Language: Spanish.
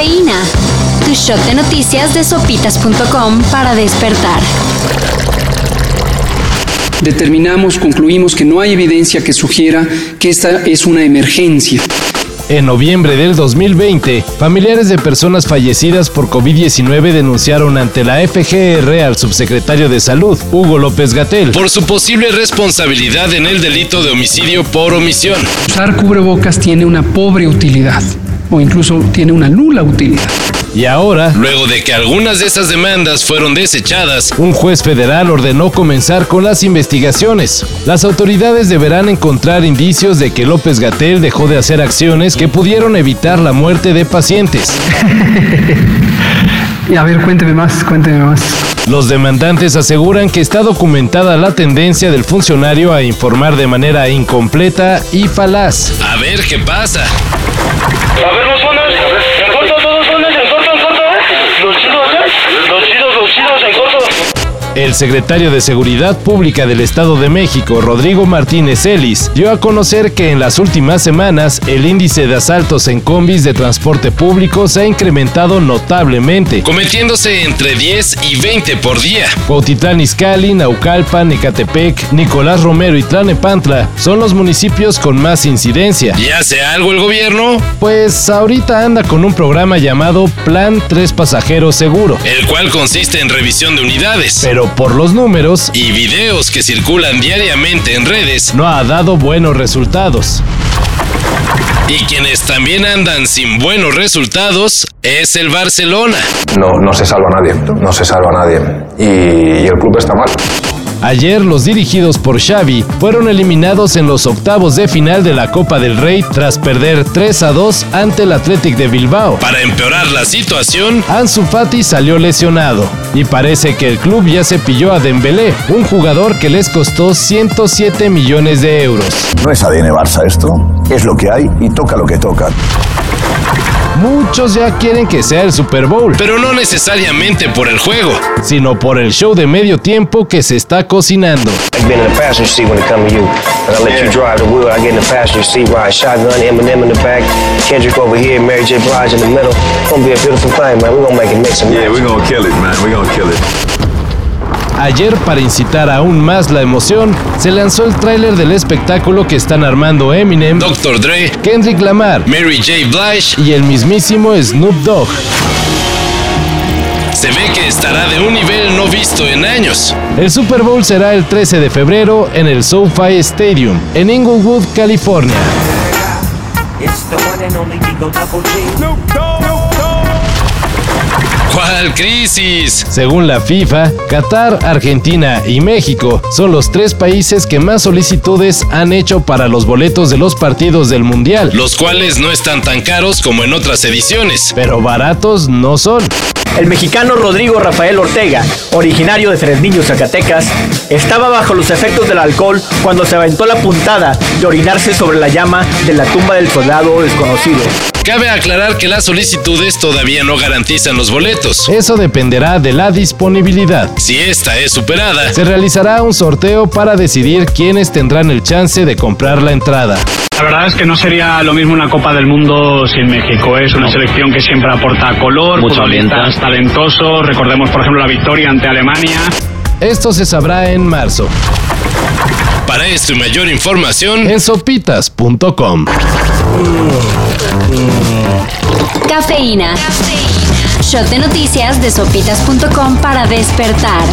Cafeína. Tu shot de noticias de sopitas.com para despertar. Determinamos, concluimos que no hay evidencia que sugiera que esta es una emergencia. En noviembre del 2020, familiares de personas fallecidas por COVID-19 denunciaron ante la FGR al subsecretario de Salud, Hugo López Gatel, por su posible responsabilidad en el delito de homicidio por omisión. Usar cubrebocas tiene una pobre utilidad o incluso tiene una nula utilidad. Y ahora, luego de que algunas de esas demandas fueron desechadas, un juez federal ordenó comenzar con las investigaciones. Las autoridades deberán encontrar indicios de que López Gatel dejó de hacer acciones que pudieron evitar la muerte de pacientes. y a ver, cuénteme más, cuénteme más. Los demandantes aseguran que está documentada la tendencia del funcionario a informar de manera incompleta y falaz. A ver qué pasa. A ver, los zonas, en corto, todos zonas, en corto, en corto, ¿eh? Los chidos, ¿eh? Los chidos, los chidos, en corto. El secretario de Seguridad Pública del Estado de México, Rodrigo Martínez Ellis, dio a conocer que en las últimas semanas el índice de asaltos en combis de transporte público se ha incrementado notablemente, cometiéndose entre 10 y 20 por día. Cuautitlán Izcalli, Naucalpan, Ecatepec, Nicolás Romero y Tlanepantla son los municipios con más incidencia. ¿Y hace algo el gobierno? Pues ahorita anda con un programa llamado Plan 3 Pasajeros Seguro, el cual consiste en revisión de unidades. Pero por los números y videos que circulan diariamente en redes, no ha dado buenos resultados. Y quienes también andan sin buenos resultados es el Barcelona. No, no se salva nadie, no se salva nadie. y el club está mal. Ayer los dirigidos por Xavi fueron eliminados en los octavos de final de la Copa del Rey tras perder 3 a 2 ante el Athletic de Bilbao. Para empeorar la situación, Ansu Fati salió lesionado y parece que el club ya se pilló a Dembélé, un jugador que les costó 107 millones de euros. No es ADN Barça esto, es lo que hay y toca lo que toca. Muchos ya quieren que sea el Super Bowl. Pero no necesariamente por el juego, sino por el show de medio tiempo que se está cocinando. Ayer, para incitar aún más la emoción, se lanzó el tráiler del espectáculo que están armando Eminem, Dr. Dre, Kendrick Lamar, Mary J. Blige y el mismísimo Snoop Dogg. Se ve que estará de un nivel no visto en años. El Super Bowl será el 13 de febrero en el SoFi Stadium, en Inglewood, California. ¿Cuál crisis? Según la FIFA, Qatar, Argentina y México son los tres países que más solicitudes han hecho para los boletos de los partidos del Mundial. Los cuales no están tan caros como en otras ediciones. Pero baratos no son. El mexicano Rodrigo Rafael Ortega, originario de Fresniño, Zacatecas, estaba bajo los efectos del alcohol cuando se aventó la puntada de orinarse sobre la llama de la tumba del soldado desconocido. Cabe aclarar que las solicitudes todavía no garantizan los boletos. Eso dependerá de la disponibilidad. Si esta es superada, se realizará un sorteo para decidir quiénes tendrán el chance de comprar la entrada. La verdad es que no sería lo mismo una Copa del Mundo sin México. Es una selección que siempre aporta color, futbolistas talentosos. Recordemos, por ejemplo, la victoria ante Alemania. Esto se sabrá en marzo. Para esto y mayor información en sopitas.com. Cafeína. Shot de noticias de sopitas.com para despertar.